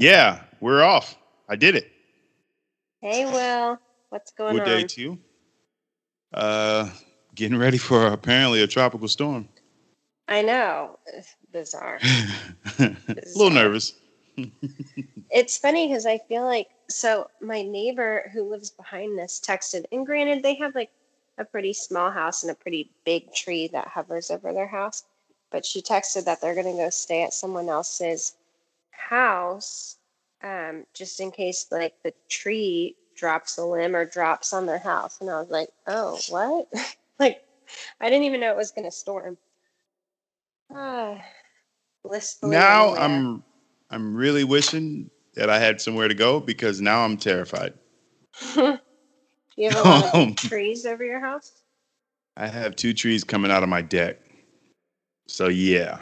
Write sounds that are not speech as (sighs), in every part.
Yeah, we're off. I did it. Hey, Will. What's going Good on? Good day to you. Uh, getting ready for apparently a tropical storm. I know. It's bizarre. (laughs) a little nervous. (laughs) It's funny because I feel like so my neighbor who lives behind us texted, and granted, they have like a pretty small house and a pretty big tree that hovers over their house. But she texted that they're going to go stay at someone else's house um, just in case like the tree drops a limb or drops on their house. And I was like, oh, what? (laughs) like, I didn't even know it was going to storm. (sighs) Blissfully now. I'm I'm really wishing that I had somewhere to go because now I'm terrified. Do (laughs) you have a lot of (laughs) Um, trees over your house? I have two trees coming out of my deck. So yeah.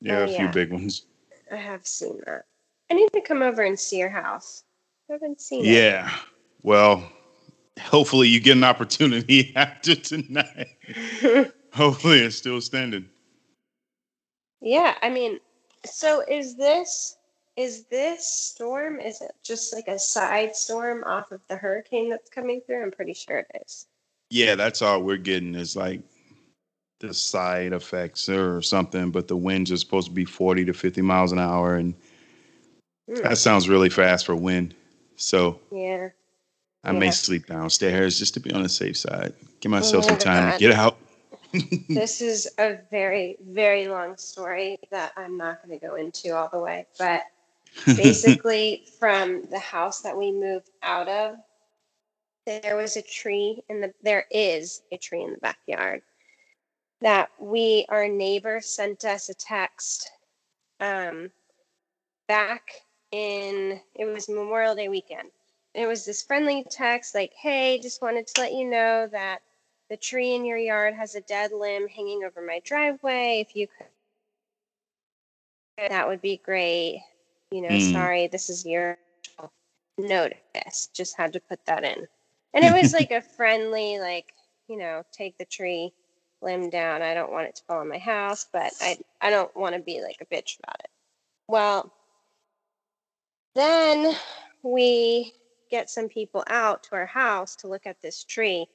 Yeah, Oh, a few yeah. big ones. I have seen that. I need to come over and see your house. I haven't seen it. Yeah. Well, hopefully you get an opportunity (laughs) after tonight. (laughs) Hopefully it's still standing. yeah, I mean, so is this is this storm is it just like a side storm off of the hurricane that's coming through? I'm pretty sure it is. Yeah, that's all we're getting is like the side effects or something, but the winds are supposed to be 40 to 50 miles an hour. And Hmm, that sounds really fast for wind. So yeah. I Yeah. may sleep downstairs just to be on the safe side. Give myself Oh some time to get out. (laughs) This is a very, very long story that I'm not going to go into all the way. But (laughs) basically, from the house that we moved out of, there was a tree in the, there is a tree in the backyard that we, our neighbor sent us a text um, back in, it was Memorial Day weekend. It was this friendly text like, hey, just wanted to let you know that the tree in your yard has a dead limb hanging over my driveway. If you could, that would be great. You know, Mm. sorry, this is your notice. Just had to put that in. And it was (laughs) like a friendly, like, you know, take the tree limb down. I don't want it to fall on my house, but I, I don't want to be like a bitch about it. Well, then we get some people out to our house to look at this tree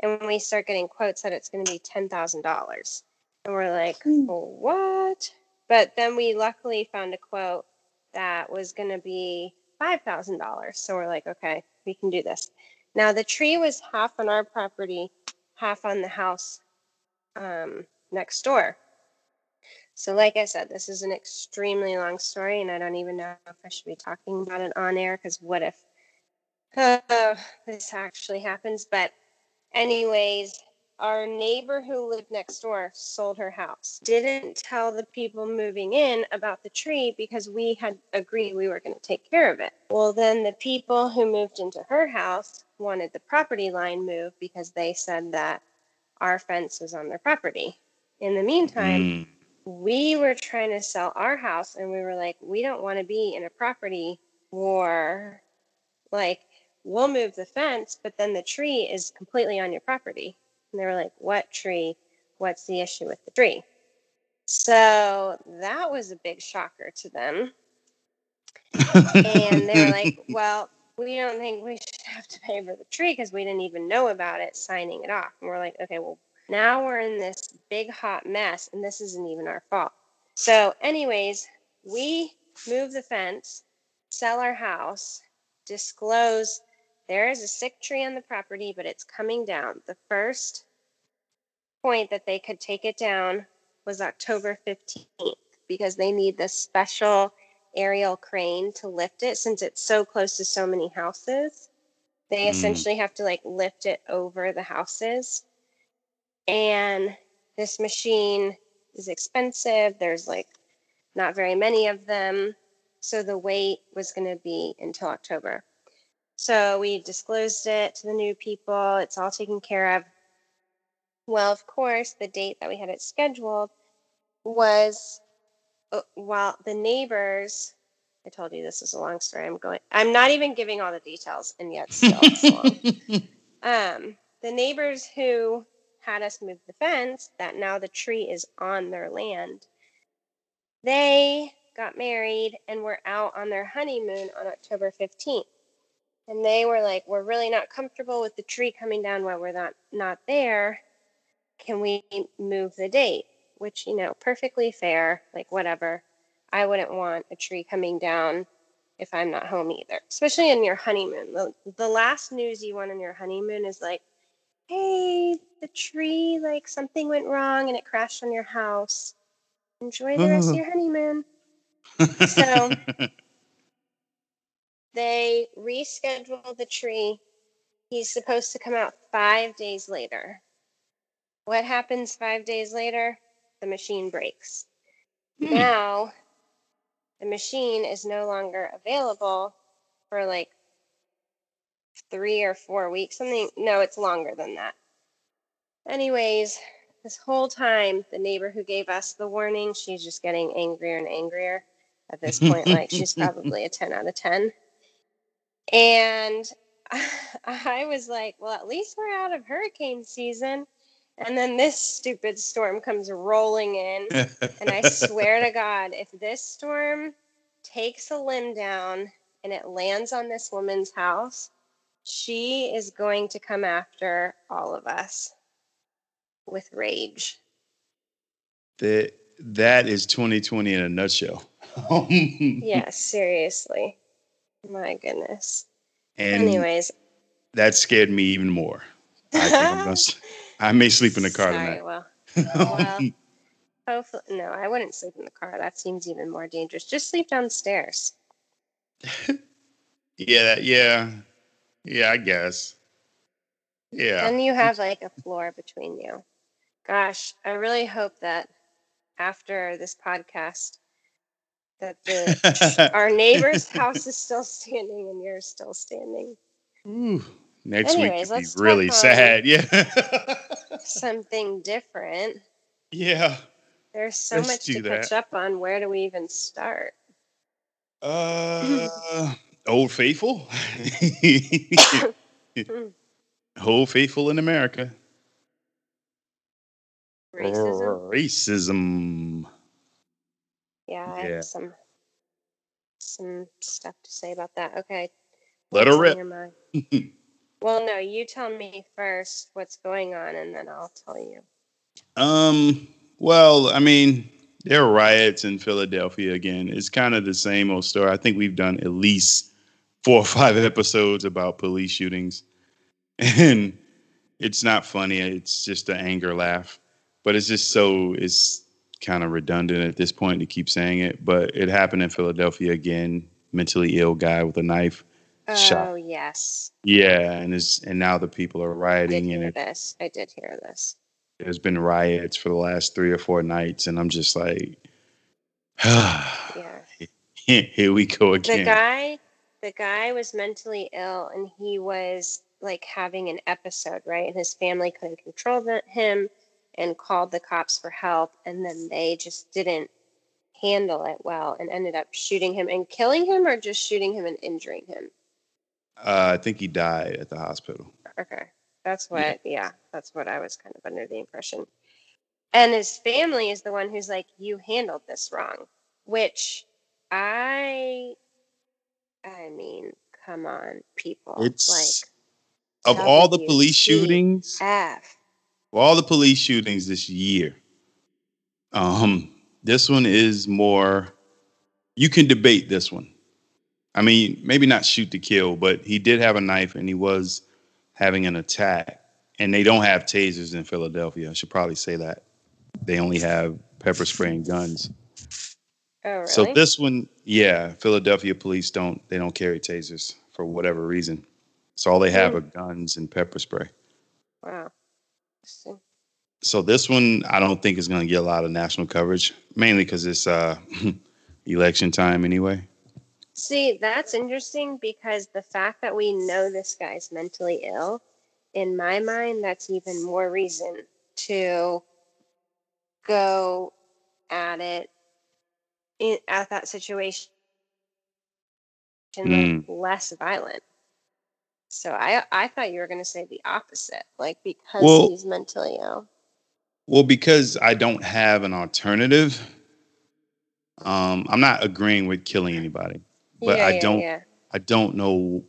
and we start getting quotes that it's going to be $10,000. And we're like, well, what? But then we luckily found a quote that was going to be $5,000. So we're like, okay, we can do this. Now, the tree was half on our property, half on the house um, next door. So, like I said, this is an extremely long story, and I don't even know if I should be talking about it on air because what if uh, this actually happens? But, anyways, our neighbor who lived next door sold her house. Didn't tell the people moving in about the tree because we had agreed we were going to take care of it. Well, then the people who moved into her house wanted the property line moved because they said that our fence was on their property. In the meantime, Mm. we were trying to sell our house and we were like we don't want to be in a property war. Like we'll move the fence but then the tree is completely on your property. And they were like what tree? What's the issue with the tree? So that was a big shocker to them. (laughs) And they were like well we don't think we should (laughs) have to pay for the tree because we didn't even know about it signing it off. And we're like okay well now we're in this big hot mess and this isn't even our fault. So anyways we move the fence sell our house disclose there is a sick tree on the property but it's coming down. The first point that they could take it down was october 15th because they need this special aerial crane to lift it since it's so close to so many houses. They Mm. essentially have to like lift it over the houses. And this machine is expensive. There's like not very many of them. So the wait was going to be until october. So we disclosed it to the new people. It's all taken care of. Well of course the date that we had it scheduled was while the neighbors i told you this is a long story i'm going i'm not even giving all the details and yet still it's long (laughs) um, the neighbors who had us move the fence, that now the tree is on their land, they got married and were out on their honeymoon on October 15th. And they were like, We're really not comfortable with the tree coming down while we're not, not there. Can we move the date? Which, you know, perfectly fair, like whatever. I wouldn't want a tree coming down if I'm not home either, especially in your honeymoon. The, the last news you want on your honeymoon is like, hey, the tree, like something went wrong and it crashed on your house. Enjoy the rest of your (laughs) honeymoon. So they rescheduled the tree. He's supposed to come out five days later. What happens five days later? The machine breaks. Hmm. Now, the machine is no longer available for like three or four weeks. Something, no, it's longer than that. Anyways, this whole time, the neighbor who gave us the warning, she's just getting angrier and angrier at this point. like she's probably a (laughs) 10 out of 10. And (laughs) I was like, well, at least we're out of hurricane season. And then this stupid storm comes rolling in. And I swear to God, if this storm takes a limb down and it lands on this woman's house, she is going to come after all of us with rage. that that is 2020 in a nutshell. (laughs) Yeah, seriously. My goodness. and Anyways, that scared me even more. I, think I'm gonna I may sleep in the car sorry, tonight. well, (laughs) oh, well, hopefully, no, I wouldn't sleep in the car. That seems even more dangerous. Just sleep downstairs. (laughs) yeah, that, yeah, yeah. I guess. Yeah. Then you have like a floor between you. Gosh, I really hope that after this podcast, that the (laughs) our neighbor's house is still standing and yours still standing. Ooh, next Anyways, week could be really sad. (laughs) Yeah. Something different. yeah. There's so Let's much to that. catch up on. Where do we even start? Uh, Old Faithful. (laughs) (laughs) Old Faithful in America. Racism. Racism. Yeah, I Yeah. have some some stuff to say about that. Okay. Let her rip. Well, no, you tell me first what's going on, and then I'll tell you. Um. Well, I mean, there are riots in Philadelphia again. It's kind of the same old story. I think we've done at least four or five episodes about police shootings, and it's not funny. It's just an anger laugh. But it's just so it's kind of redundant at this point to keep saying it. But it happened in Philadelphia again. Mentally ill guy with a knife. Oh Shot. yes, Yeah, and is and now the people are I rioting, and it, this. I did hear this. there's been riots for the last three or four nights, and I'm just like, (sighs) Yeah. here we go again. the guy the guy was mentally ill and he was like having an episode right and his family couldn't control the, him and called the cops for help and then they just didn't handle it well and ended up shooting him and killing him or just shooting him and injuring him Uh, I think he died at the hospital. okay that's what yeah that's what i was kind of under the impression and his family is the one who's like you handled this wrong which i i mean come on people It's like of all the police shootings, F. of all the police shootings this year, um, this one is more. You can debate this one. I mean, maybe not shoot to kill, but he did have a knife and he was having an attack. And they don't have tasers in Philadelphia. I should probably say that. They only have pepper spray and guns. Oh, really? So this one, yeah, Philadelphia police don't they don't carry tasers for whatever reason. So all they have Hmm. are guns and pepper spray. wow. So this one I don't think is going to get a lot of national coverage, mainly because it's uh, (laughs) election time anyway. See, that's interesting because the fact that we know this guy's mentally ill, in my mind, that's even more reason to go at it in, at that situation Mm. less violent. So I I thought you were going to say the opposite, like because Well- he's mentally ill. Well, because I don't have an alternative, Um, I'm not agreeing with killing anybody, but yeah, I yeah, don't. Yeah. I don't know.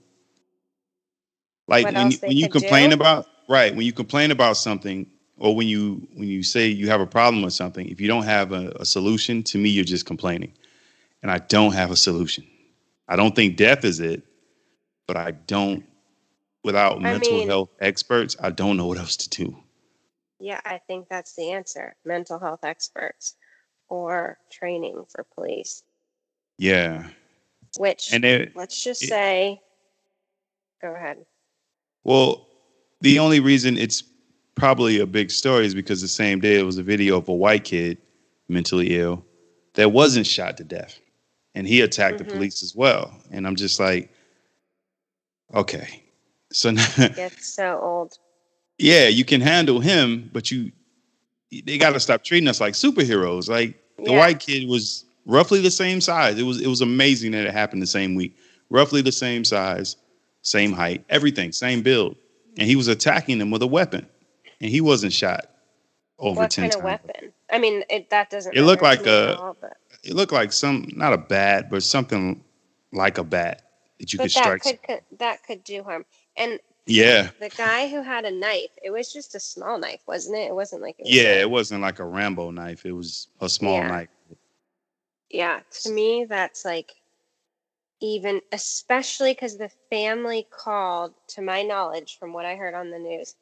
Like What when you, when you complain do? about right when you complain about something, or when you when you say you have a problem with something, if you don't have a, a solution, to me you're just complaining, and I don't have a solution. I don't think death is it, but I don't. Without I mental mean- health experts, I don't know what else to do. Yeah, I think that's the answer. Mental health experts or training for police, Yeah, which and it, let's just it- say go ahead. Well, the only reason it's probably a big story is because the same day it was a video of a white kid mentally ill that wasn't shot to death. And he attacked Mhm. the police as well. And I'm just like, okay. So (laughs) now, Gets so old. yeah, you can handle him, but you they gotta stop treating us like superheroes. Like the Yeah. white kid was roughly the same size. It was it was amazing that it happened the same week. Roughly the same size, same height, everything, same build. And he was attacking them with a weapon. And he wasn't shot over What 10 kind of weapon? I mean, it, that doesn't. It looked like to me at a- all, It looked like some not a bat, but something like a bat that you but could that strike. could, could that could do harm. And yeah. the guy who had a knife, it was just a small knife, wasn't it? It wasn't like it was Yeah, a- it wasn't like a Rambo knife. It was a small Yeah. knife. Yeah, to me, that's like even, especially because the family called, to my knowledge, from what I heard on the news,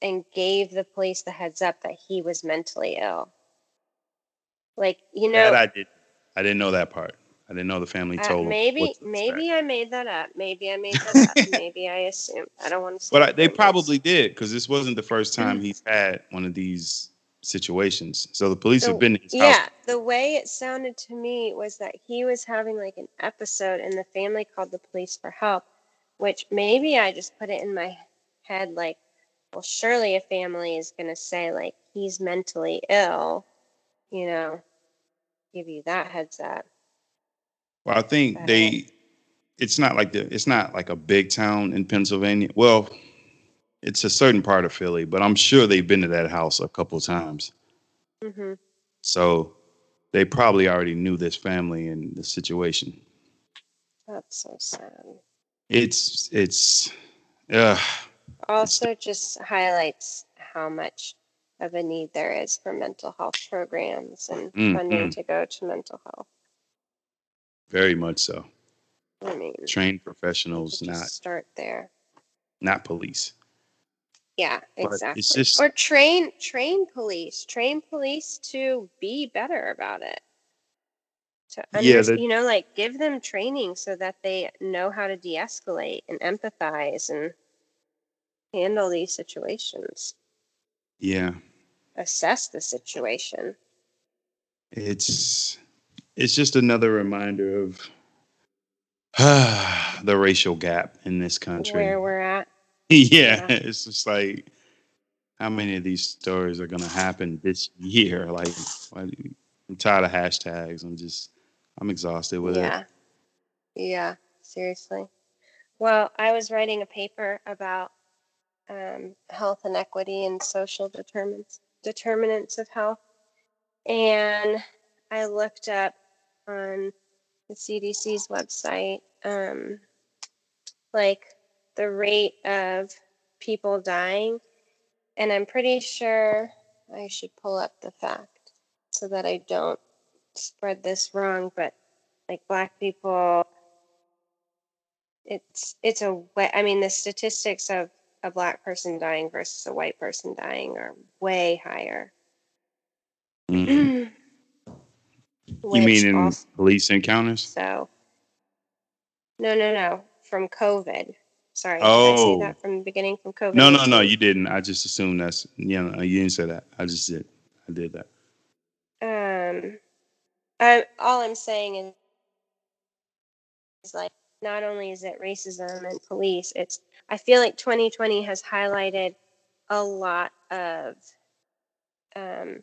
and gave the police the heads up that he was mentally ill. Like, you know, that I did. I didn't know that part. I didn't know the family uh, told maybe maybe. I made that up. Maybe I made that up. maybe I assumed. I don't want to. But I, they probably did because this wasn't the first time he's had one of these situations. So the police So, have been in his Yeah, house. the way it sounded to me was that he was having like an episode and the family called the police for help, which maybe I just put it in my head like, well, surely a family is going to say, like, he's mentally ill, you know, give you that heads up. Well, I think Uh-huh. they. It's not like the. It's not like a big town in Pennsylvania. Well, it's a certain part of Philly, but I'm sure they've been to that house a couple times. hmm So they probably already knew this family and the situation. That's so sad. It's it's. Uh, Also, just highlights how much of a need there is for mental health programs and Mm, funding mm. to go to mental health. very much so. I mean, Trained professionals, not start there. not police. Yeah, But exactly. just- or train train police, train police to be better about it. To Yeah, under, the- you know, like give them training so that they know how to de-escalate and empathize and handle these situations. Yeah. Assess the situation. it's it's just another reminder of (sighs) the racial gap in this country. Where we're. (laughs) yeah, it's just like how many of these stories are gonna happen this year? (laughs) Like, why do you- I'm tired of hashtags. I'm just I'm exhausted with yeah. it. Yeah, seriously. Well, I was writing a paper about um, health inequity and social determinants determinants of health, and I looked up on the CDC's website, um, like the rate of people dying, and I'm pretty sure I should pull up the fact so that I don't spread this wrong, but like black people it's it's a way i mean the statistics of a black person dying versus a white person dying are way higher Mhm. (clears throat) You mean in also- police encounters? so no no no from covid sorry did i Oh. say that from the beginning from covid No, no, no, you didn't. I just assumed that's yeah, no, you didn't say that. I just did. I did that. um I, all i'm saying is, is like not only is it racism and police it's i feel like 2020 has highlighted a lot of um,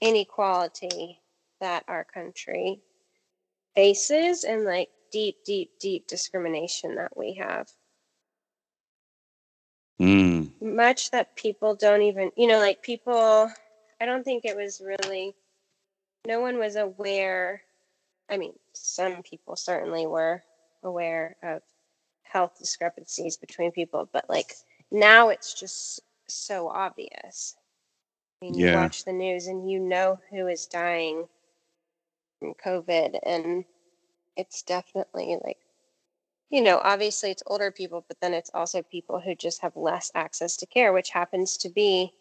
inequality that our country faces and like deep deep deep discrimination that we have Mm. much that people don't even you know like people i don't think it was really no one was aware. I mean, some people certainly were aware of health discrepancies between people, but like now it's just so obvious. I mean, you Yeah. watch the news and you know who is dying from COVID, and it's definitely like, you know, obviously it's older people, but then it's also people who just have less access to care, which happens to be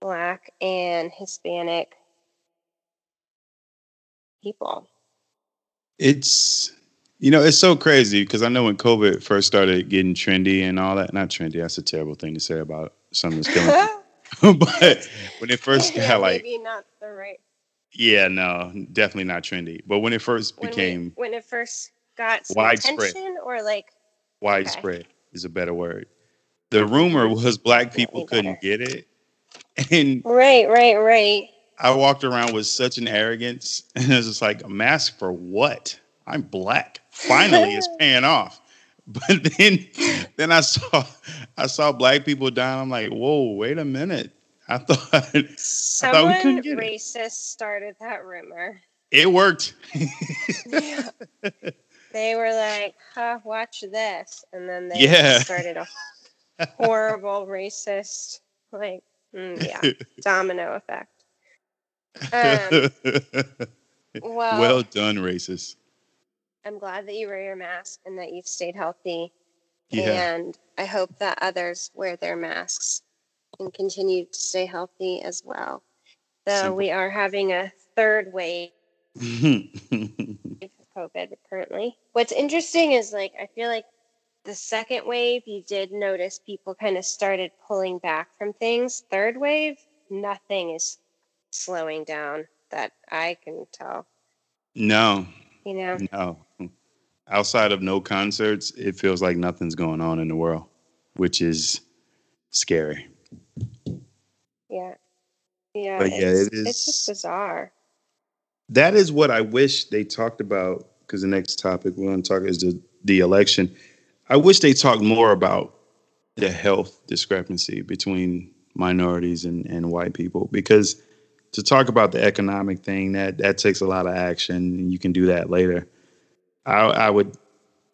Black and Hispanic people. It's you know it's so crazy because I know when COVID first started getting trendy and all that. Not trendy. That's a terrible thing to say about something that's killing. (laughs) (laughs) but when it first got like, maybe not the right yeah, no, definitely not trendy. But when it first when we- became when it first got some widespread. or like widespread is a better word. The rumor was black people couldn't get it, and right, right, right. I walked around with such an arrogance, (laughs) and it was just like a mask for what? I'm black. Finally, it's (laughs) paying off. (laughs) But then, then I saw, I saw black people dying. I'm like, whoa, wait a minute. I thought thought Someone get it. racist started that rumor. it worked. Yeah. They were like, huh, watch this. And then they Yeah. started a (laughs) horrible racist, like, mm, yeah, domino effect. Um, well, well done, racist. I'm glad that you wear your mask and that you've stayed healthy. Yeah. And I hope that others wear their masks and continue to stay healthy as well. So Simple. we are having a third wave (laughs) COVID currently. What's interesting is like I feel like the second wave you did notice people kind of started pulling back from things. Third wave, nothing is slowing down that I can tell. no, You know, no. Outside of no concerts, it feels like nothing's going on in the world, which is scary. yeah, yeah. But yeah, it's, it It's just bizarre. That is what I wish they talked about. Because the next topic we're going to talk is the the election. I wish they talked more about the health discrepancy between minorities and, and white people. Because to talk about the economic thing, that that takes a lot of action, and you can do that later. I, I would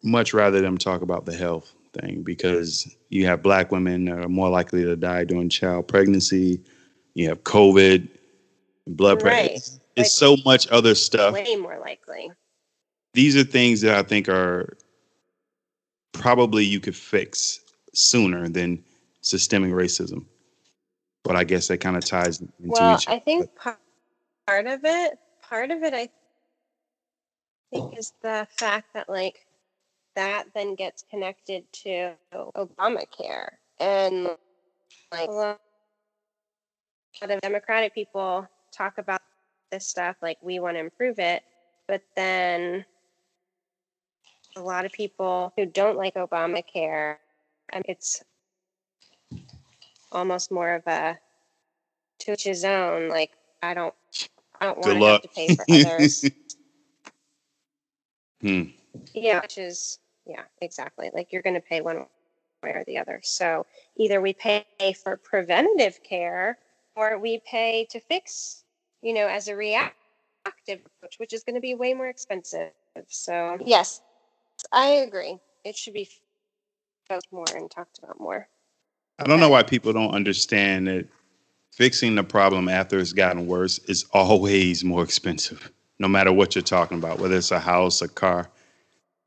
much rather them talk about the health thing because you have black women that are more likely to die during child pregnancy. You have COVID, blood pressure. Right. It's, Like- it's so much other stuff. Way more likely. These are things that I think are probably you could fix sooner than systemic racism. But I guess that kind of ties into Well, each Well, I think part, part of it, part of it, I think is the fact that like that then gets connected to Obamacare and like a lot of Democratic people talk about this stuff like we want to improve it, but then a lot of people who don't like Obamacare, and it's almost more of a to each his own. Like I don't, I don't want to have to pay for others. (laughs) Hmm. yeah, which is yeah, exactly. Like you're going to pay one way or the other. So either we pay for preventative care or we pay to fix, you know, as a reactive approach, which is going to be way more expensive. So yes, I agree. It should be focused more and talked about more. I don't know why people don't understand that fixing the problem after it's gotten worse is always more expensive, no matter what you're talking about, whether it's a house, a car.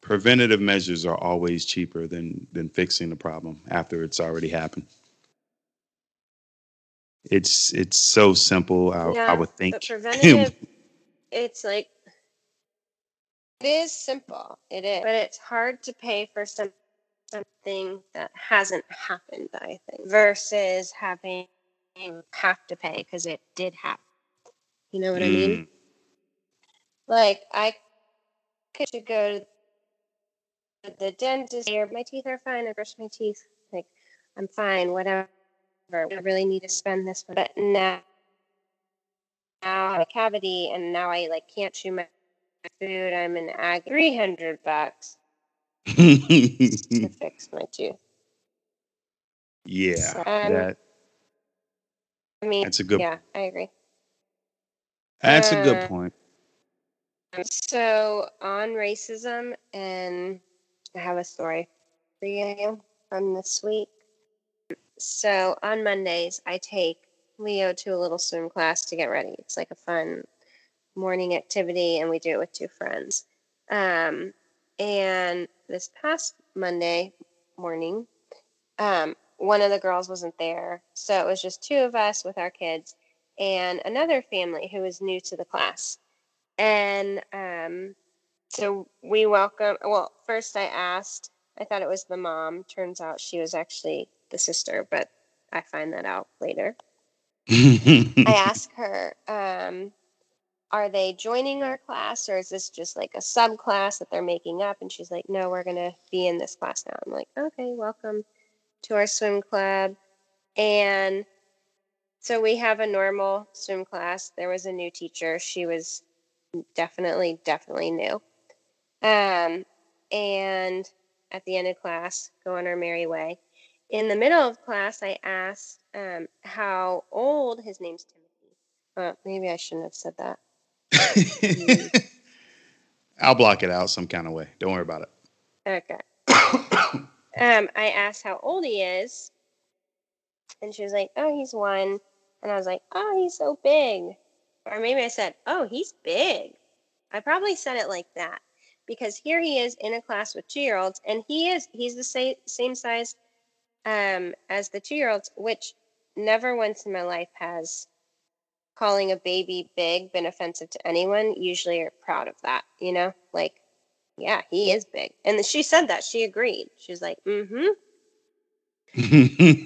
Preventative measures are always cheaper than than fixing the problem after it's already happened. It's it's so simple. I, I would think. But (laughs) preventative, it's like it is simple. It is, but it's hard to pay for some something that hasn't happened. I think versus having have to pay because it did happen. You know what I mean? Mm, Like I could go to the dentist here. My teeth are fine. I brush my teeth. Like I'm fine. Whatever. I really need to spend this, but now, now I have a cavity, and now I like can't chew my food. I'm in ag. Three hundred bucks to (laughs) fix my tooth. yeah, Um, that I mean, That's a good- Yeah, I agree. That's a Uh, good point. So on racism, and I have a story for you from this week. So on Mondays, I take Leo to a little swim class to get ready. It's like a fun morning activity, and we do it with two friends. Um, and this past Monday morning, um, one of the girls wasn't there, so it was just two of us with our kids and another family who was new to the class. And um, so we welcome. Well, first I asked. I thought it was the mom. Turns out she was actually the sister, but I find that out later. (laughs) I asked her, um, "Are they joining our class, or is this just like a subclass that they're making up?" And she's like, "No, we're gonna be in this class now." I'm like, "Okay, welcome to our swim club." And so we have a normal swim class. There was a new teacher. She was definitely, definitely new. Um, and at the end of class, go on our merry way. In the middle of class, I asked um, how old his name's Timothy. Uh, maybe I shouldn't have said that. (laughs) I'll block it out some kind of way. Don't worry about it. Okay. (coughs) um, I asked how old he is, and she was like, "Oh, he's one." And I was like, "Oh, he's so big," or maybe I said, "Oh, he's big." I probably said it like that because here he is in a class with two-year-olds, and he is he's the same same size um, as the two-year-olds, which never once in my life has calling a baby big been offensive to anyone. Usually, are proud of that, you know, like yeah, he is big. And she said that. She agreed. She was like, mm-hmm. (laughs)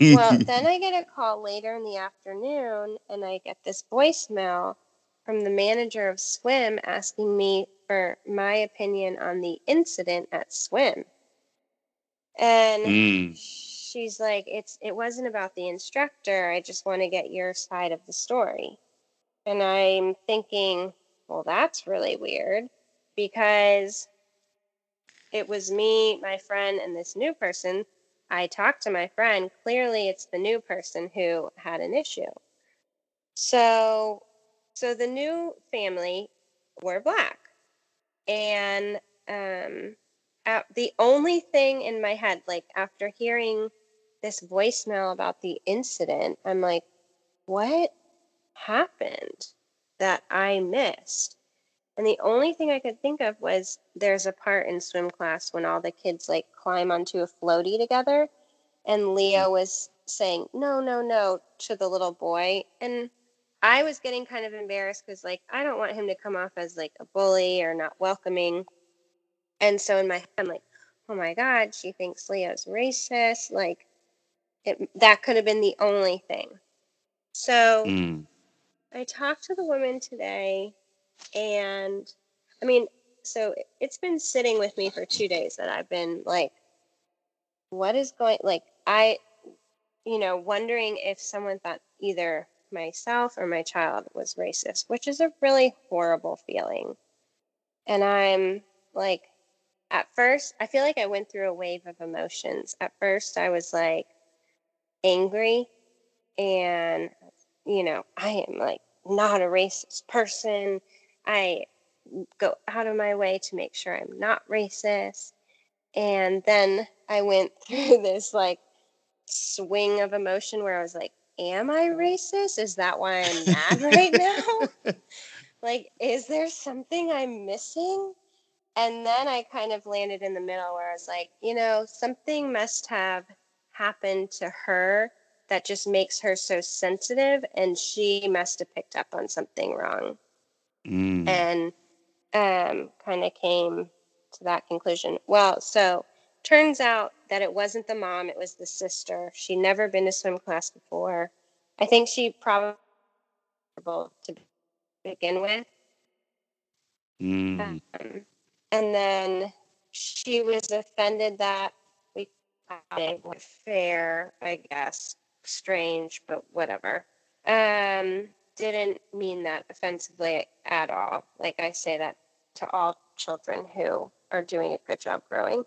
Well, then I get a call later in the afternoon and I get this voicemail from the manager of Swim asking me for my opinion on the incident at Swim. And Mm. she's like, it's it wasn't about the instructor. I just want to get your side of the story. And I'm thinking, well, that's really weird because it was me, my friend, and this new person. I talked to my friend. Clearly, it's the new person who had an issue. So, so the new family were black, and um, uh, the only thing in my head, like after hearing this voicemail about the incident, I'm like, what happened that I missed? And the only thing I could think of was there's a part in swim class when all the kids like climb onto a floaty together, and Leo was saying, no, no, no, to the little boy. And I was getting kind of embarrassed because, like, I don't want him to come off as like a bully or not welcoming. And so in my head, I'm like, oh my God, she thinks Leo's racist. Like, it, that could have been the only thing. So Mm. I talked to the woman today, and I mean, so it's been sitting with me for two days that I've been like, what is going like I you know, wondering if someone thought either myself or my child was racist, which is a really horrible feeling. And I'm like, at first, I feel like I went through a wave of emotions. At first, I was like angry and, you know, I am like not a racist person. I go out of my way to make sure I'm not racist. And then I went (laughs) through this like swing of emotion where I was like, Am I racist? Is that why I'm mad (laughs) right now? like, is there something I'm missing? And then I kind of landed in the middle where I was like, you know, something must have happened to her that just makes her so sensitive, and she must have picked up on something wrong Mm. and um, kind of came to that conclusion. Well, so turns out that it wasn't the mom, it was the sister. She'd never been to swim class before. I think she probably to begin with. Mm. Um, and then she was offended that we it was fair, I guess. Strange, but whatever. Um, didn't mean that offensively at all. Like I say that to all children who are doing a good job growing.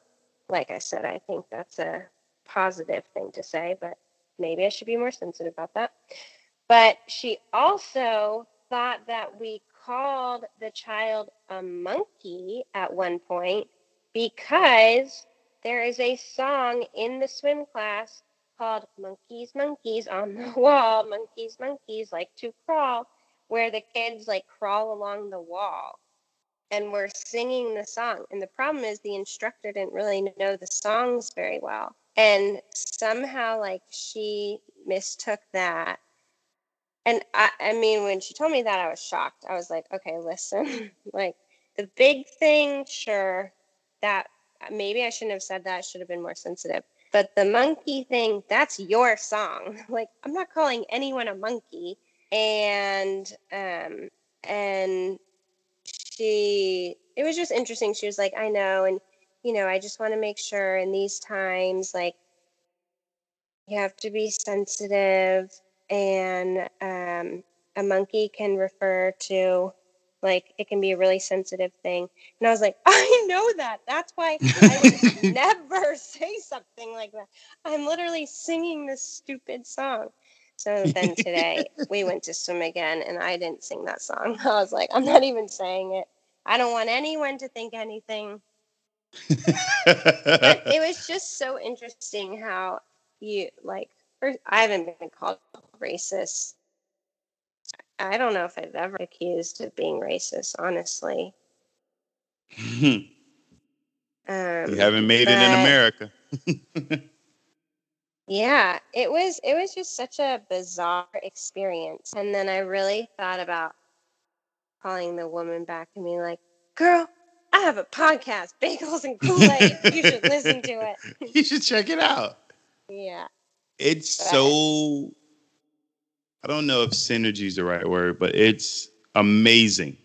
Like I said, I think that's a positive thing to say, but maybe I should be more sensitive about that. But she also thought that we called the child a monkey at one point because there is a song in the swim class called Monkeys, Monkeys on the (laughs) Wall, Monkeys, Monkeys Like to Crawl, where the kids like crawl along the wall and we're singing the song. And the problem is the instructor didn't really know the songs very well. And somehow, like, she mistook that. And I, I mean, when she told me that, I was shocked. I was like, okay, listen, (laughs) like, the big thing, sure, that maybe I shouldn't have said that. I should have been more sensitive. But the monkey thing, that's your song. (laughs) Like, I'm not calling anyone a monkey. And, um, and she it was just interesting she was like i know and you know i just want to make sure in these times like you have to be sensitive and um, a monkey can refer to like it can be a really sensitive thing and i was like (laughs) know that that's why (laughs) i would never say something like that i'm literally singing this stupid song so then today (laughs) we went to swim again and I didn't sing that song. (laughs) I was like, I'm not even saying it. I don't want anyone to think anything. it was just so interesting how you like first, I haven't been called racist. I don't know if I've ever accused of being racist, honestly. Hmm. Um, you haven't made but, it in America. (laughs) Yeah, it was it was just such a bizarre experience. And then I really thought about calling the woman back and being like, "Girl, I have a podcast, (laughs) Bagels and Kool-Aid. you should listen to it. (laughs) you should check it out." Yeah. It's but so I don't know if synergy is the right word, but it's amazing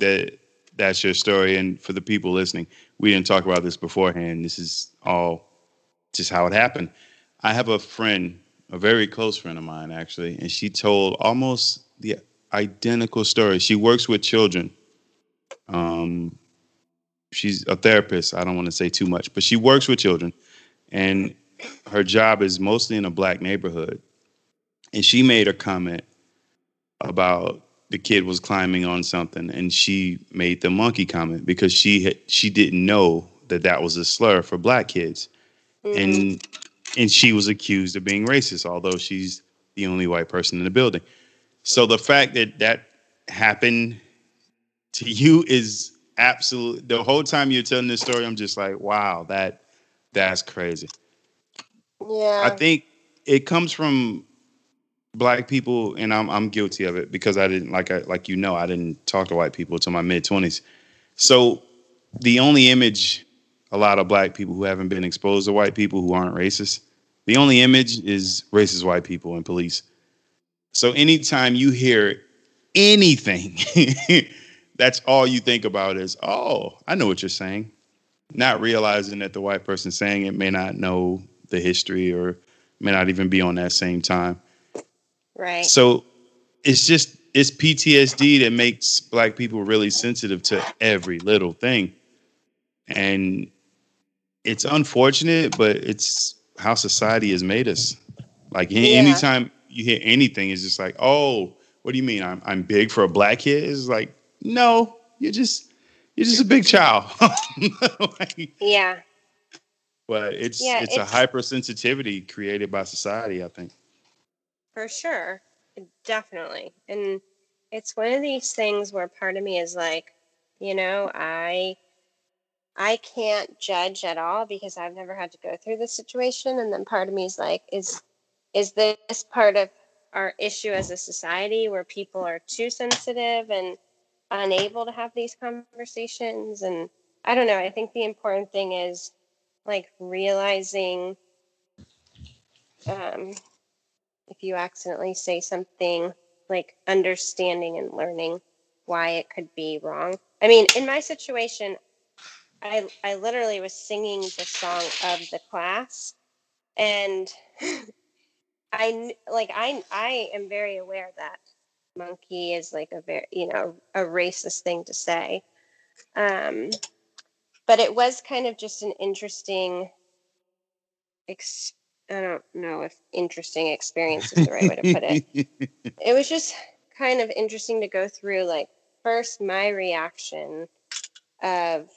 that that's your story and for the people listening, we didn't talk about this beforehand. This is all just how it happened I have a friend, a very close friend of mine, actually, and she told almost the identical story. She works with children. Um, she's a therapist. I don't want to say too much, but she works with children, and her job is mostly in a black neighborhood. And she made a comment about the kid was climbing on something, and she made the monkey comment because she had, she didn't know that that was a slur for black kids, mm-hmm. and and she was accused of being racist, although she's the only white person in the building. So the fact that that happened to you is absolute. The whole time you're telling this story, I'm just like, wow, that that's crazy. Yeah, I think it comes from black people, and I'm I'm guilty of it because I didn't like I like you know I didn't talk to white people until my mid twenties. So the only image a lot of black people who haven't been exposed to white people who aren't racist. The only image is racist white people and police. So anytime you hear anything, (laughs) that's all you think about is, oh, I know what you're saying. Not realizing that the white person saying it may not know the history or may not even be on that same time. Right. So it's just it's PTSD that makes black people really sensitive to every little thing. And it's unfortunate, but it's how society has made us. Like yeah. anytime you hear anything, it's just like, oh, what do you mean? I'm I'm big for a black kid? It's like, no, you're just you're just a big child. like, (laughs) yeah. But it's, yeah, it's it's a hypersensitivity created by society, I think. For sure. Definitely. And it's one of these things where part of me is like, you know, I I can't judge at all because I've never had to go through this situation. And then part of me is like, is is this part of our issue as a society where people are too sensitive and unable to have these conversations? And I don't know. I think the important thing is like realizing um, if you accidentally say something, like understanding and learning why it could be wrong. I mean, in my situation, I I literally was singing the song of the class, and (laughs) I like I I am very aware that monkey is like a very you know a racist thing to say, um, but it was kind of just an interesting. Ex- I don't know if interesting experience is the right way to put it. (laughs) it was just kind of interesting to go through like first my reaction of,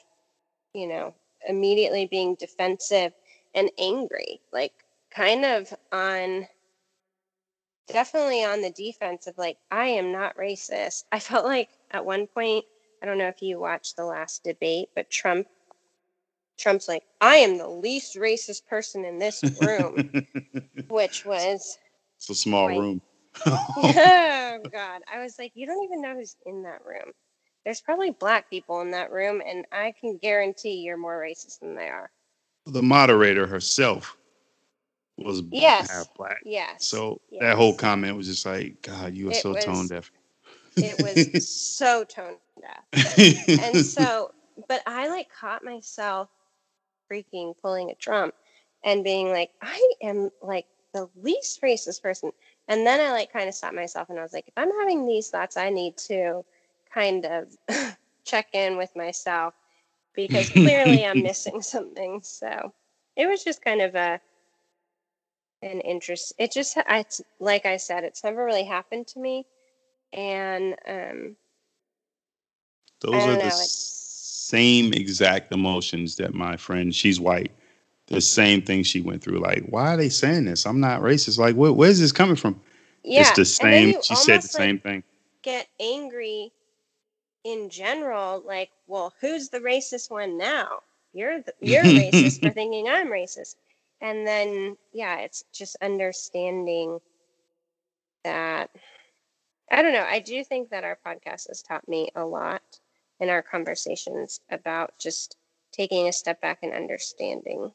you know, immediately being defensive and angry, like kind of on definitely on the defense of like, I am not racist. I felt like at one point, I don't know if you watched the last debate, but Trump Trump's like, I am the least racist person in this room, (laughs) which was it's a small room. (laughs) oh God. I was like, you don't even know who's in that room. There's probably black people in that room, and I can guarantee you're more racist than they are. The moderator herself was yes. half black. Yes. So yes. that whole comment was just like, God, you are it so was, tone deaf. it was so tone deaf. (laughs) And so, but I like caught myself freaking pulling a Trump and being like, I am like the least racist person. And then I like kind of stopped myself and I was like, if I'm having these thoughts, I need to kind of (laughs) check in with myself because clearly I'm (laughs) missing something. So it was just kind of a an interest. It just, I, like I said, it's never really happened to me, and um, those are the know, same exact emotions that my friend, she's white, the same thing she went through. Like, why are they saying this? I'm not racist. Like, where, where's this coming from? Yeah, it's the same. She said the same like thing. Get angry in general. Like, well, who's the racist one now? You're the, you're racist for (laughs) thinking I'm racist. And then yeah, it's just understanding that I don't know. I do think that our podcast has taught me a lot in our conversations about just taking a step back and understanding.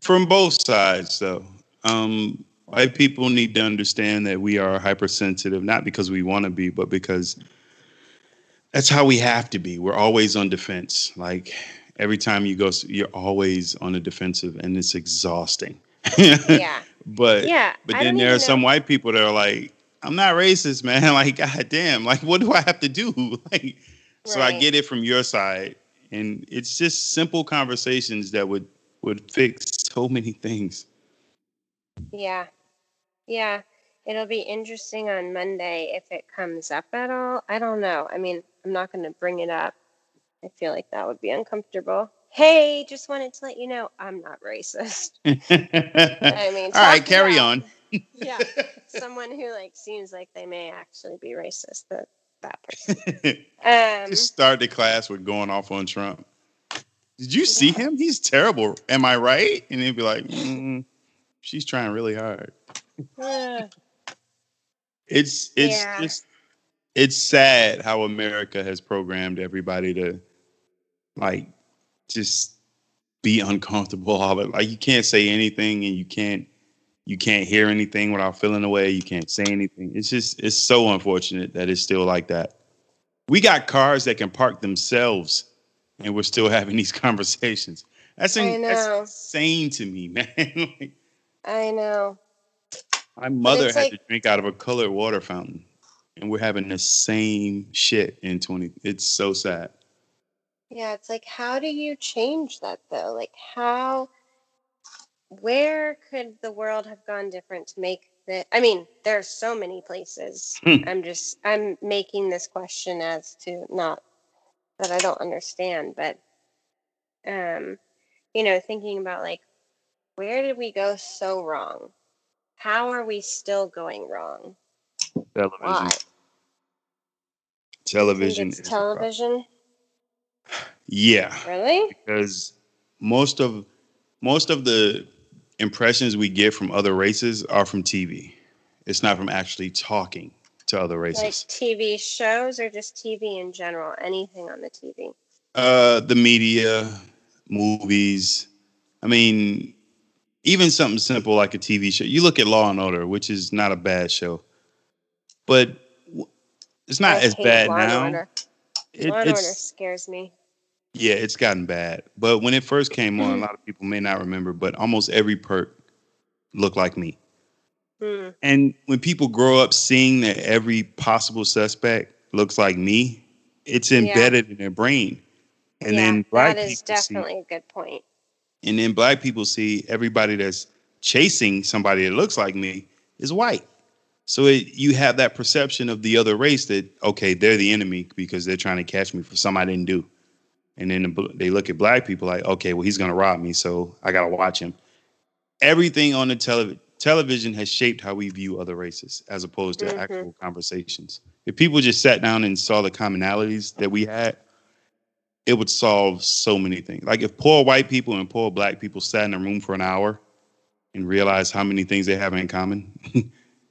From both sides, though. Um, white people need to understand that we are hypersensitive, not because we want to be, but because that's how we have to be. We're always on defense. Like every time you go, you're always on the defensive, and it's exhausting. (laughs) yeah. But yeah, but then there are know. some white people that are like, I'm not racist, man. (laughs) Like, god damn, like what do I have to do? (laughs) like, so. I get it from your side, and it's just simple conversations that would would fix so many things. Yeah, yeah. It'll be interesting on Monday if it comes up at all. I don't know. I mean, I'm not going to bring it up. I feel like that would be uncomfortable. Hey, just wanted to let you know I'm not racist. (laughs) I mean, all right, carry about, on. Yeah, (laughs) someone who like seems like they may actually be racist. That that person. (laughs) Um, Just start the class with going off on Trump. Did you see yeah. him? He's terrible. Am I right? And he'd be like, mm, "She's trying really hard." Yeah. (sighs) It's it's yeah. just it's sad how America has programmed everybody to like just be uncomfortable all it like you can't say anything and you can't you can't hear anything without feeling away you can't say anything. It's just it's so unfortunate that it's still like that. We got cars that can park themselves and we're still (laughs) having these conversations. That's, in, that's insane to me (laughs) man. Like, i know. my mother had like, to drink out of a colored water fountain and we're having the same shit in 20 it's so sad. Yeah, it's like, how do you change that though? Like, how, where could the world have gone different to make that? I mean, there are so many places. Hmm. I'm just, I'm making this question as to not that I don't understand, but, um, you know, thinking about like, where did we go so wrong? How are we still going wrong? Television. Why? Television. television. Yeah. Really? Because most of most of the impressions we get from other races are from TV. It's not from actually talking to other races. Like TV shows or just TV in general? Anything on the TV? Uh, the media, movies. I mean, even something simple like a TV show. You look at Law and Order, which is not a bad show, but it's not I as bad Law now. It, Law and Order scares me. Yeah, it's gotten bad. But when it first came on, a lot of people may not remember, but almost every perk looked like me. Mm. And when people grow up seeing that every possible suspect looks like me, it's embedded yeah. in their brain. And yeah, then black that is definitely see, a good point. And then black people see everybody that's chasing somebody that looks like me is white. So it, you have that perception of the other race that okay, they're the enemy because they're trying to catch me for something I didn't do, and then the, they look at black people like, okay, well he's gonna rob me, so I gotta watch him. Everything on the television television has shaped how we view other races as opposed to Mhm. actual conversations. If people just sat down and saw the commonalities that we had, it would solve so many things. Like if poor white people and poor black people sat in a room for an hour and realized how many things they have in common,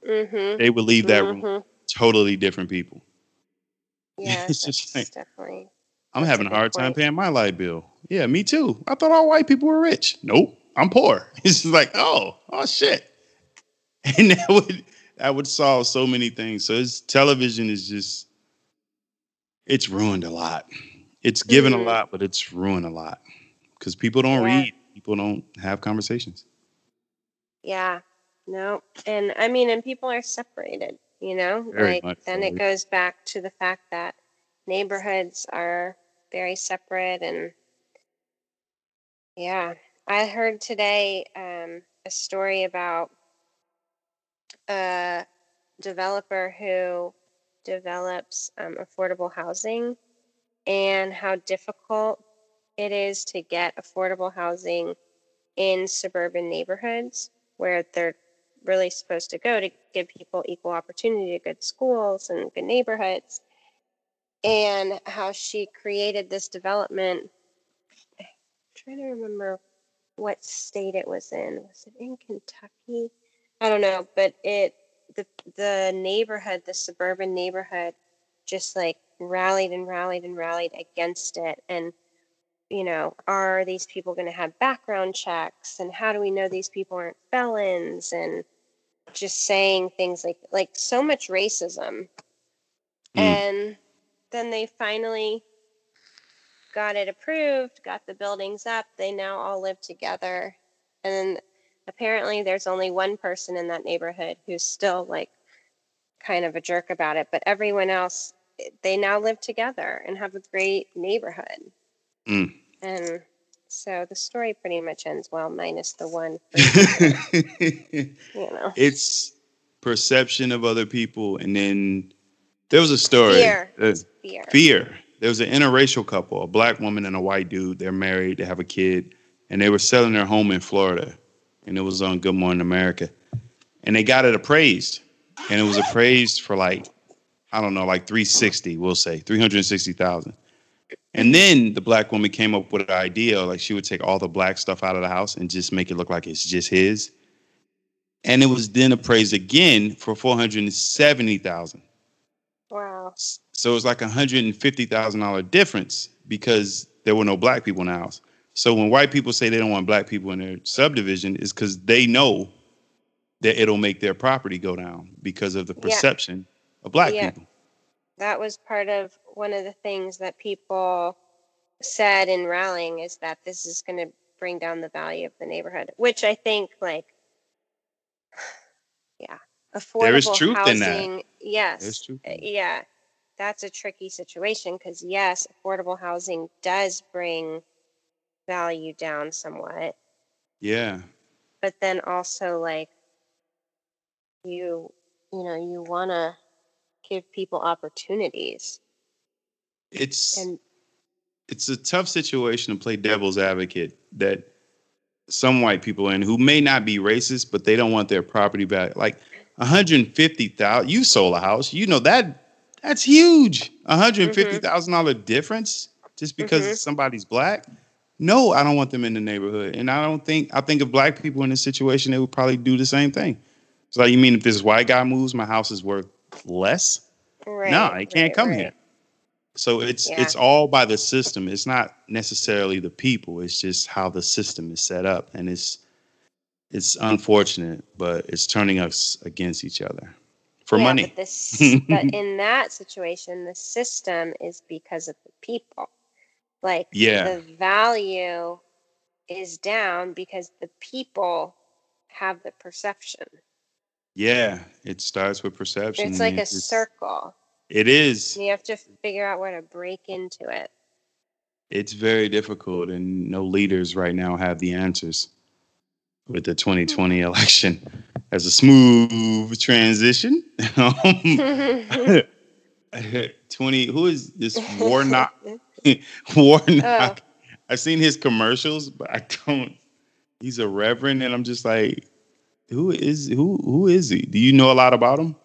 Mm-hmm. they would leave that room Mhm. totally different people. (laughs) Yeah, It's just like- definitely. I'm having a hard time paying my light bill. Yeah, me too. I thought all white people were rich. Nope, I'm poor. (laughs) It's just like, oh, oh shit. (laughs) And that would that would solve so many things. So it's television is just it's ruined a lot. It's given a Mhm. lot, but it's ruined a lot. Because people don't Yeah. read, people don't have conversations. Yeah. No. And I mean, and people are separated, you know? Very like then so. it goes back to the fact that neighborhoods are very separate and yeah. I heard today um, a story about a developer who develops um, affordable housing and how difficult it is to get affordable housing in suburban neighborhoods where they're really supposed to go to give people equal opportunity to good schools and good neighborhoods. And how she created this development. I'm trying to remember what state it was in. Was it in Kentucky? I don't know, but it the the neighborhood, the suburban neighborhood, just like rallied and rallied and rallied against it. And you know, are these people going to have background checks? And how do we know these people aren't felons? And just saying things like like so much racism. Mm. And then they finally got it approved, got the buildings up. They now all live together. And then apparently there's only one person in that neighborhood who's still like kind of a jerk about it, but everyone else they now live together and have a great neighborhood. Mm. And so the story pretty much ends well, minus the one, (laughs) you know. it's perception of other people, and then there was a story. Fear. uh, Fear. fear. There was an interracial couple, a black woman and a white dude. They're married, they have a kid, and they were selling their home in Florida. And it was on Good Morning America. And they got it appraised. And it was appraised for like, I don't know, like 360, we'll say, 360,000. And then the black woman came up with an idea, like she would take all the black stuff out of the house and just make it look like it's just his. And it was then appraised again for 470,000. Wow. So it was like a hundred and fifty thousand dollar difference because there were no black people in the house. So when white people say they don't want black people in their subdivision, is because they know that it'll make their property go down because of the Yeah. perception of black Yeah. people. That was part of one of the things that people said in rallying is that this is going to bring down the value of the neighborhood, which I think like (sighs) yeah, affordable There is truth in that. Yes. There's truth in eh, that. Yeah. That's a tricky situation because yes, affordable housing does bring value down somewhat, Yeah, but then also like you you know, you want to give people opportunities. It's and it's a tough situation to play devil's advocate that some white people in who may not be racist, but they don't want their property back. Like 150,000, you sold a house, you know that that's huge. $150,000 difference just because Mhm. somebody's black. No, I don't want them in the neighborhood. And I don't think I think if black people in this situation, they would probably do the same thing. So like you mean if this white guy moves, my house is worth less? right, no, he can't right, come right. here. So it's Yeah. it's all by the system. It's not necessarily the people. It's just how the system is set up, and it's it's unfortunate, but it's turning us against each other for yeah, money. But, this, (laughs) but in that situation, the system is because of the people. Like Yeah. the value is down because the people have the perception. Yeah, it starts with perception. It's like a it's circle. It is. And you have to figure out where to break into it. It's very difficult, and no leaders right now have the answers. With the 2020 election as a smooth transition. (laughs) Um, (laughs) 20 who is this Warnock? (laughs) Warnock. Oh. I've seen his commercials, but I don't he's a reverend and I'm just like who is who who is he? Do you know a lot about him?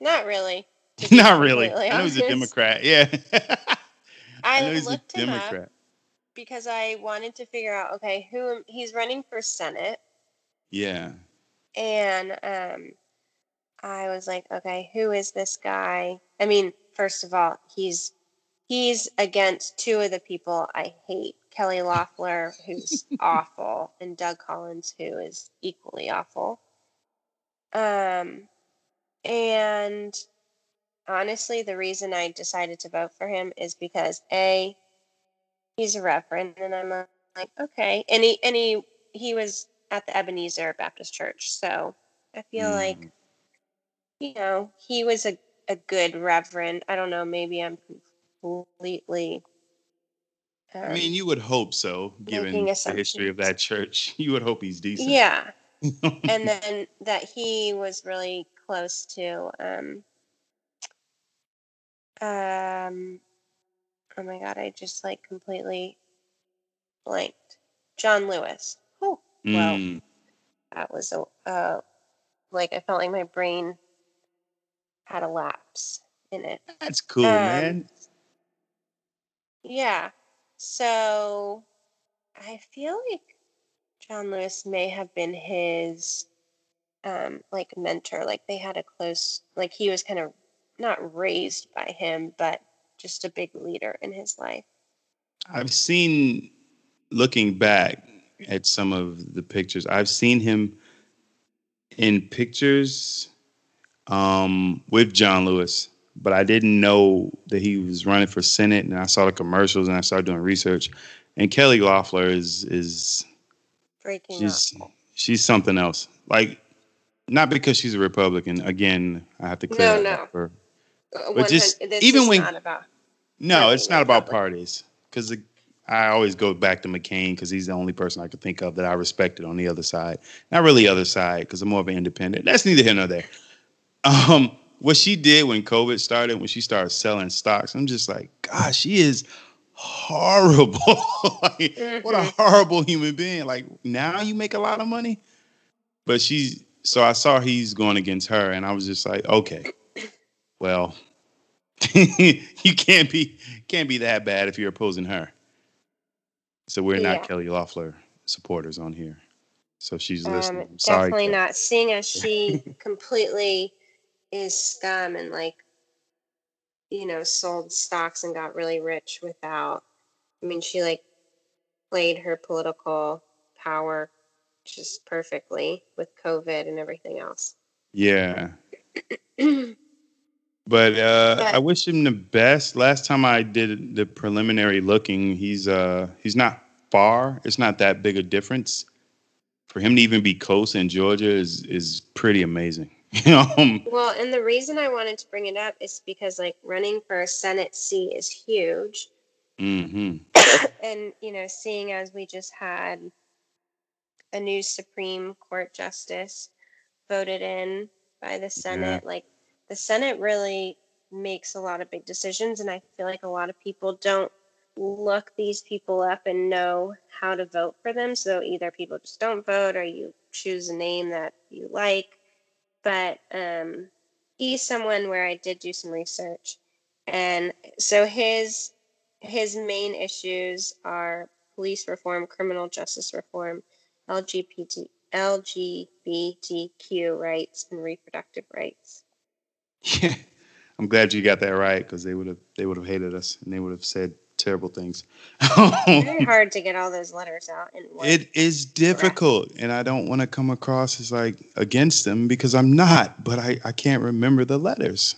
Not really. Not really. I know he's a Democrat. Yeah. I, I looked him Democrat. up because I wanted to figure out okay, who he's running for Senate. Yeah. And um I was like, okay, who is this guy? I mean, first of all, he's he's against two of the people I hate. Kelly Loeffler, who's (laughs) awful, and Doug Collins, who is equally awful. Um and honestly, the reason I decided to vote for him is because A, he's a reverend, and I'm like, okay. And he and he he was at the Ebenezer Baptist Church. So I feel mm. like you know, he was a, a good reverend. I don't know, maybe I'm completely. Um, I mean, you would hope so, given the history of that church. (laughs) You would hope he's decent. Yeah. and (laughs) then that he was really close to um um oh my god, I just like completely blanked. John Lewis. Oh, well, mm. that was a uh, like I felt like my brain had a lapse in it. That's cool, um, man. Yeah. So I feel like John Lewis may have been his um like mentor. Like they had a close like he was kind of not raised by him, but just a big leader in his life. I've seen looking back at some of the pictures, I've seen him in pictures um, with John Lewis, but I didn't know that he was running for Senate. And I saw the commercials and I started doing research. And Kelly Loeffler is is breaking she's, up. She's something else. Like not because she's a Republican. Again, I have to clear no, no. her. But just even when no, it's not about parties because I always go back to McCain because he's the only person I could think of that I respected on the other side. Not really other side because I'm more of an independent. That's neither here nor there. (laughs) Um, what she did when COVID started, when she started selling stocks, I'm just like, gosh, she is horrible. (laughs) like, mm-hmm. What a mm-hmm. horrible human being. Like now you make a lot of money. But she's so I saw he's going against her, and I was just like, okay, well, (laughs) you can't be can't be that bad if you're opposing her. So we're yeah. not Kelly Loeffler supporters on here. So she's um, listening. Um, Sorry, definitely not. Seeing as she (laughs) completely is scum and like you know sold stocks and got really rich without i mean she like played her political power just perfectly with covid and everything else yeah (clears throat) but uh but, i wish him the best last time i did the preliminary looking he's uh he's not far it's not that big a difference for him to even be close in georgia is is pretty amazing (laughs) um, well, and the reason I wanted to bring it up is because like running for a Senate seat is huge. Mm-hmm. (coughs) and you know, seeing as we just had a new Supreme Court justice voted in by the Senate, yeah. like the Senate really makes a lot of big decisions, and I feel like a lot of people don't look these people up and know how to vote for them. So either people just don't vote, or you choose a name that you like but um, he's someone where I did do some research, and so his his main issues are police reform, criminal justice reform, LGBT LGBTQ rights, and reproductive rights. Yeah, (laughs) I'm glad you got that right because they would have they would have hated us and they would have said terrible things. Very (laughs) hard to get all those letters out. it is difficult, and I don't want to come across as like against them because I'm not. But I I can't remember the letters.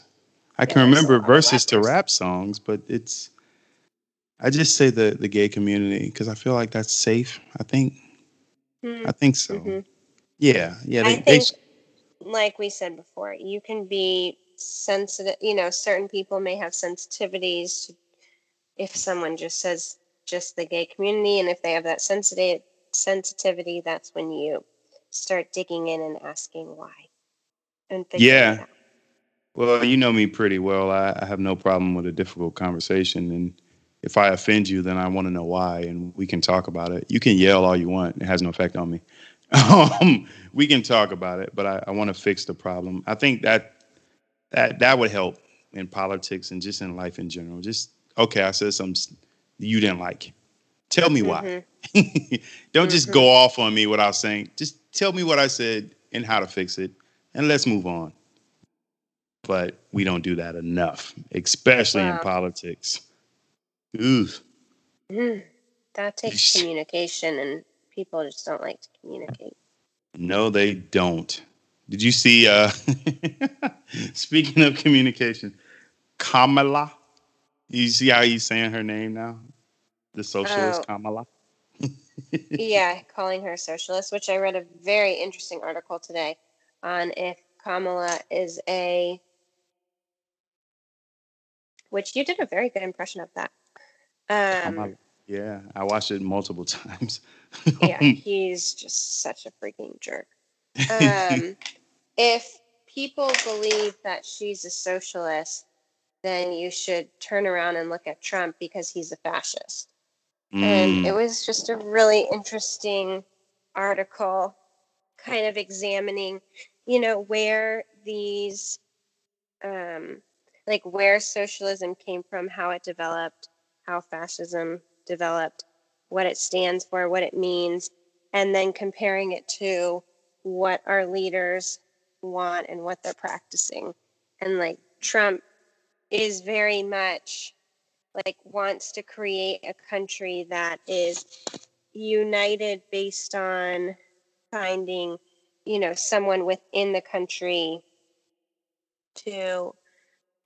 I can remember verses to rap songs, but it's. I just say the the gay community because I feel like that's safe. I think. Mm. I think so. Mm-hmm. Yeah, yeah. They, I think, they, like we said before, you can be sensitive. You know, certain people may have sensitivities to if someone just says just the gay community and if they have that sensitive sensitivity, that's when you start digging in and asking why. And Yeah. Well, you know me pretty well. I, I have no problem with a difficult conversation. And if I offend you, then I want to know why, and we can talk about it. You can yell all you want; it has no effect on me. (laughs) Um, we can talk about it, but I, I want to fix the problem. I think that that that would help in politics and just in life in general. Just okay, I said something you didn't like. Tell me why. Mhm. (laughs) Don't just go off on me without saying. Just tell me what I said and how to fix it, and let's move on. But we don't do that enough, especially in politics. Ooh, Mhm. That takes (laughs) communication, and people just don't like to communicate. no, they don't. Did you see? uh (laughs) Speaking of communication, Kamala. You see how he's saying her name now? The socialist Oh. Kamala. (laughs) yeah, calling her a socialist, which I read a very interesting article today on if Kamala is a. Which you did a very good impression of that. Um, Kamala. Yeah, I watched it multiple (laughs) times. yeah, he's just such a freaking jerk. Um, if people believe that she's a socialist, then you should turn around and look at Trump because he's a fascist. And it Mm, was just a really interesting article, kind of examining, you know, where these, um, like where socialism came from, how it developed, how fascism developed, what it stands for, what it means, and then comparing it to what our leaders want and what they're practicing. And like Trump is very much like wants to create a country that is united based on finding you know someone within the country to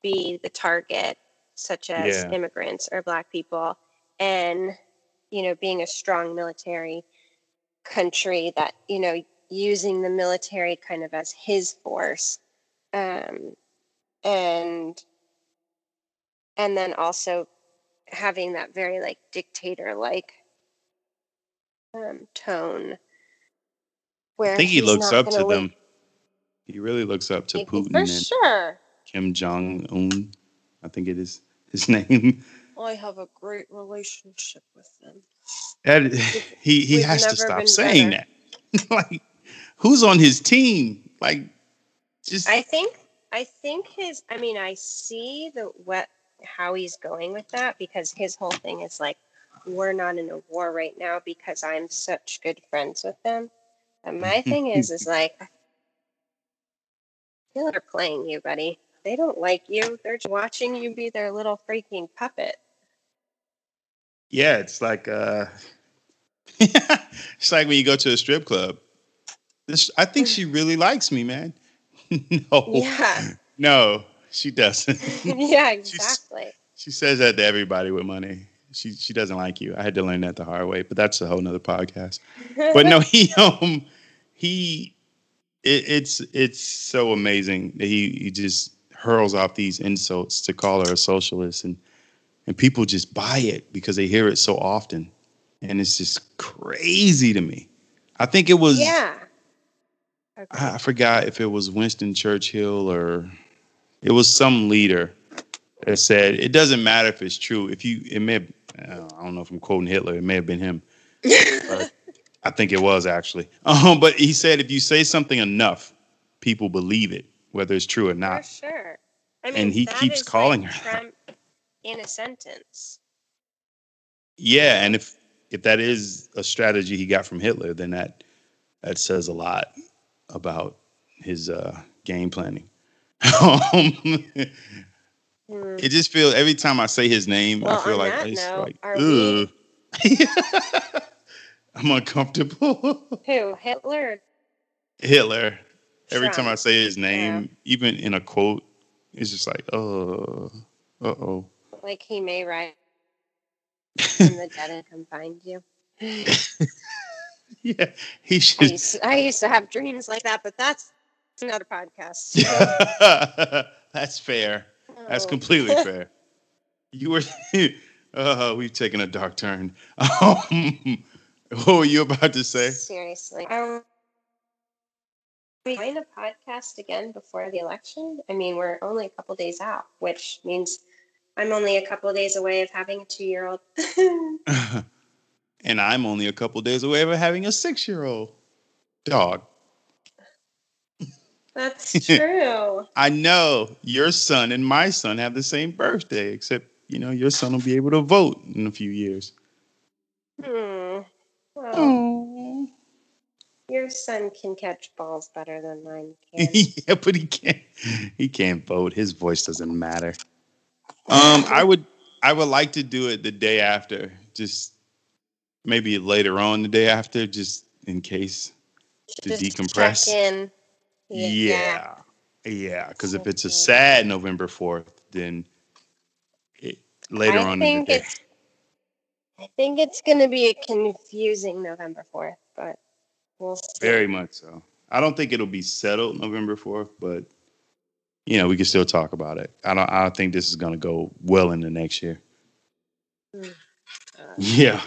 be the target such as Yeah. immigrants or black people and you know being a strong military country that you know using the military kind of as his force um, and and then also having that very like dictator like um, tone where I think he looks up to gonna them. He really looks up to Putin for and sure Kim Jong Un. I think it is his (laughs) name. i have a great relationship with them That, he he we've has to stop saying better. that. (laughs) like, who's on his team? Like, just i think i think his i mean i see the what how he's going with that because his whole thing is like we're not in a war right now because i'm such good friends with them and my (laughs) thing is is like they're playing you buddy they don't like you they're just watching you be their little freaking puppet yeah, it's like uh, (laughs) it's like when you go to a strip club. This, I think she really likes me, man. (laughs) no, yeah (laughs) no, she doesn't. (laughs) yeah exactly She says that to everybody with money. She she doesn't like you. I had to learn that the hard way, but that's a whole nother podcast. But no, he um he it, it's it's so amazing that he he just hurls off these insults to call her a socialist and and people just buy it because they hear it so often. And it's just crazy to me. I think it was yeah okay. I I forgot if it was Winston Churchill or it was some leader that said it doesn't matter if it's true. If you, it may, have, uh, I don't know if I'm quoting Hitler. It may have been him. (laughs) I think it was actually. (laughs) Um, but he said if you say something enough, people believe it, whether it's true or For not. sure. I mean, And he keeps calling like, her. Trump in a sentence. Yeah, and if if that is a strategy he got from Hitler, then that that says a lot about his uh, game planning. (laughs) um, Hmm. It just feels every time I say his name, Well, I feel like it's note, like, we- ugh. (laughs) I'm uncomfortable. (laughs) Who? Hitler? Hitler. Every time I say his name, even in a quote, it's just like, oh, uh oh. Like he may rise from the dead and come find you. (laughs) Yeah, he I should. used, I used to have dreams like that, but that's another podcast. (laughs) That's fair. That's Oh. completely (laughs) fair. You were. Uh, we've taken a dark turn. Um, What were you about to say? Seriously. Are we doing a podcast again before the election? I mean, we're only a couple days out, which means I'm only a couple days away of having a two year old. And I'm only a couple days away of having a six year old dog. (laughs) That's (laughs) true. I know your son and my son have the same birthday, except you know your son will be able to vote in a few years. Hmm. Well, your son can catch balls better than mine (laughs) can. yeah, but he can't. He can't vote. His voice doesn't matter. Um, I would. I would like to do it the day after, just maybe later on the day after, just in case to Just decompress. in. Yeah. Yeah. Because if it's a sad November 4th, then it, later I on in the day. it's. I think it's going to be a confusing November fourth, but we'll see. Very much so. I don't think it'll be settled November 4th, but you know, we can still talk about it. I don't I don't think this is gonna go well into next year. Uh, (laughs) Yeah.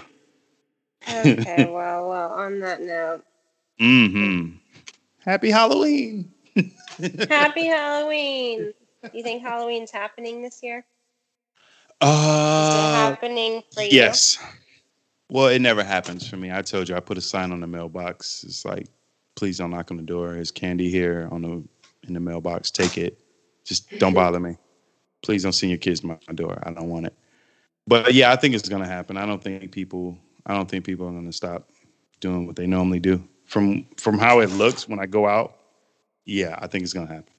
Okay. (laughs) Well, well. On that note, Mm-hmm. Happy Halloween. happy (laughs) Halloween. You think Halloween's happening this year? Is it Uh happening for you? yes. Well, it never happens for me. I told you I put a sign on the mailbox. It's like, please don't knock on the door. There's candy here on the in the mailbox. Take it. Just don't (laughs) bother me. Please don't send your kids to my door. I don't want it. But yeah, I think it's gonna happen. I don't think people I don't think people are gonna stop doing what they normally do. From from how it looks when I go out, yeah, I think it's gonna happen.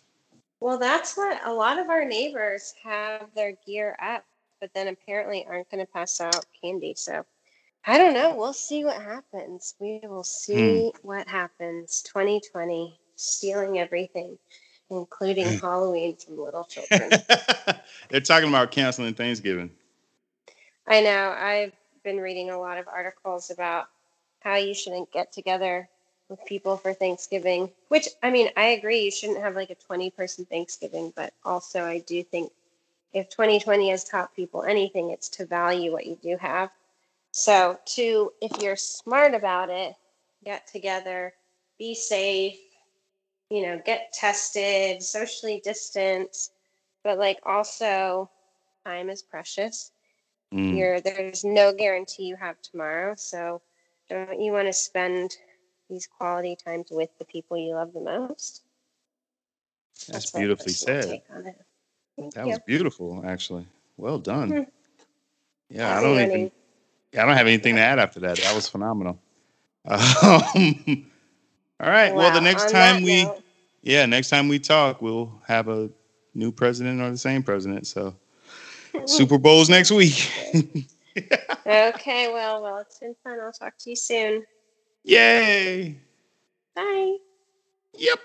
Well, that's what a lot of our neighbors have their gear up, but then apparently aren't going to pass out candy. So I don't know. We'll see what happens. We will see hmm. what happens. 2020, stealing everything, including (laughs) Halloween from little children. (laughs) They're talking about canceling Thanksgiving. I know. I've been reading a lot of articles about how you shouldn't get together with people for Thanksgiving, which I mean, I agree. You shouldn't have like a 20 person Thanksgiving, but also I do think if 2020 has taught people anything, it's to value what you do have. So, to if you're smart about it, get together, be safe, you know, get tested, socially distance, but like also time is precious Mm. you're there's no guarantee you have tomorrow so don't you want to spend these quality times with the people you love the most That's my beautifully said. take on it. Thank That you. was beautiful, actually. Well done. Hmm. Yeah, I don't even. Yeah, I don't have anything to add after that. That was phenomenal. (laughs) Um, all right. well, the next on time we, note, yeah, next time we talk, we'll have a new president or the same president. So (laughs) Super Bowl's next week. (laughs) okay, well, well, it's been fun. I'll talk to you soon. Yay! Bye. Yep.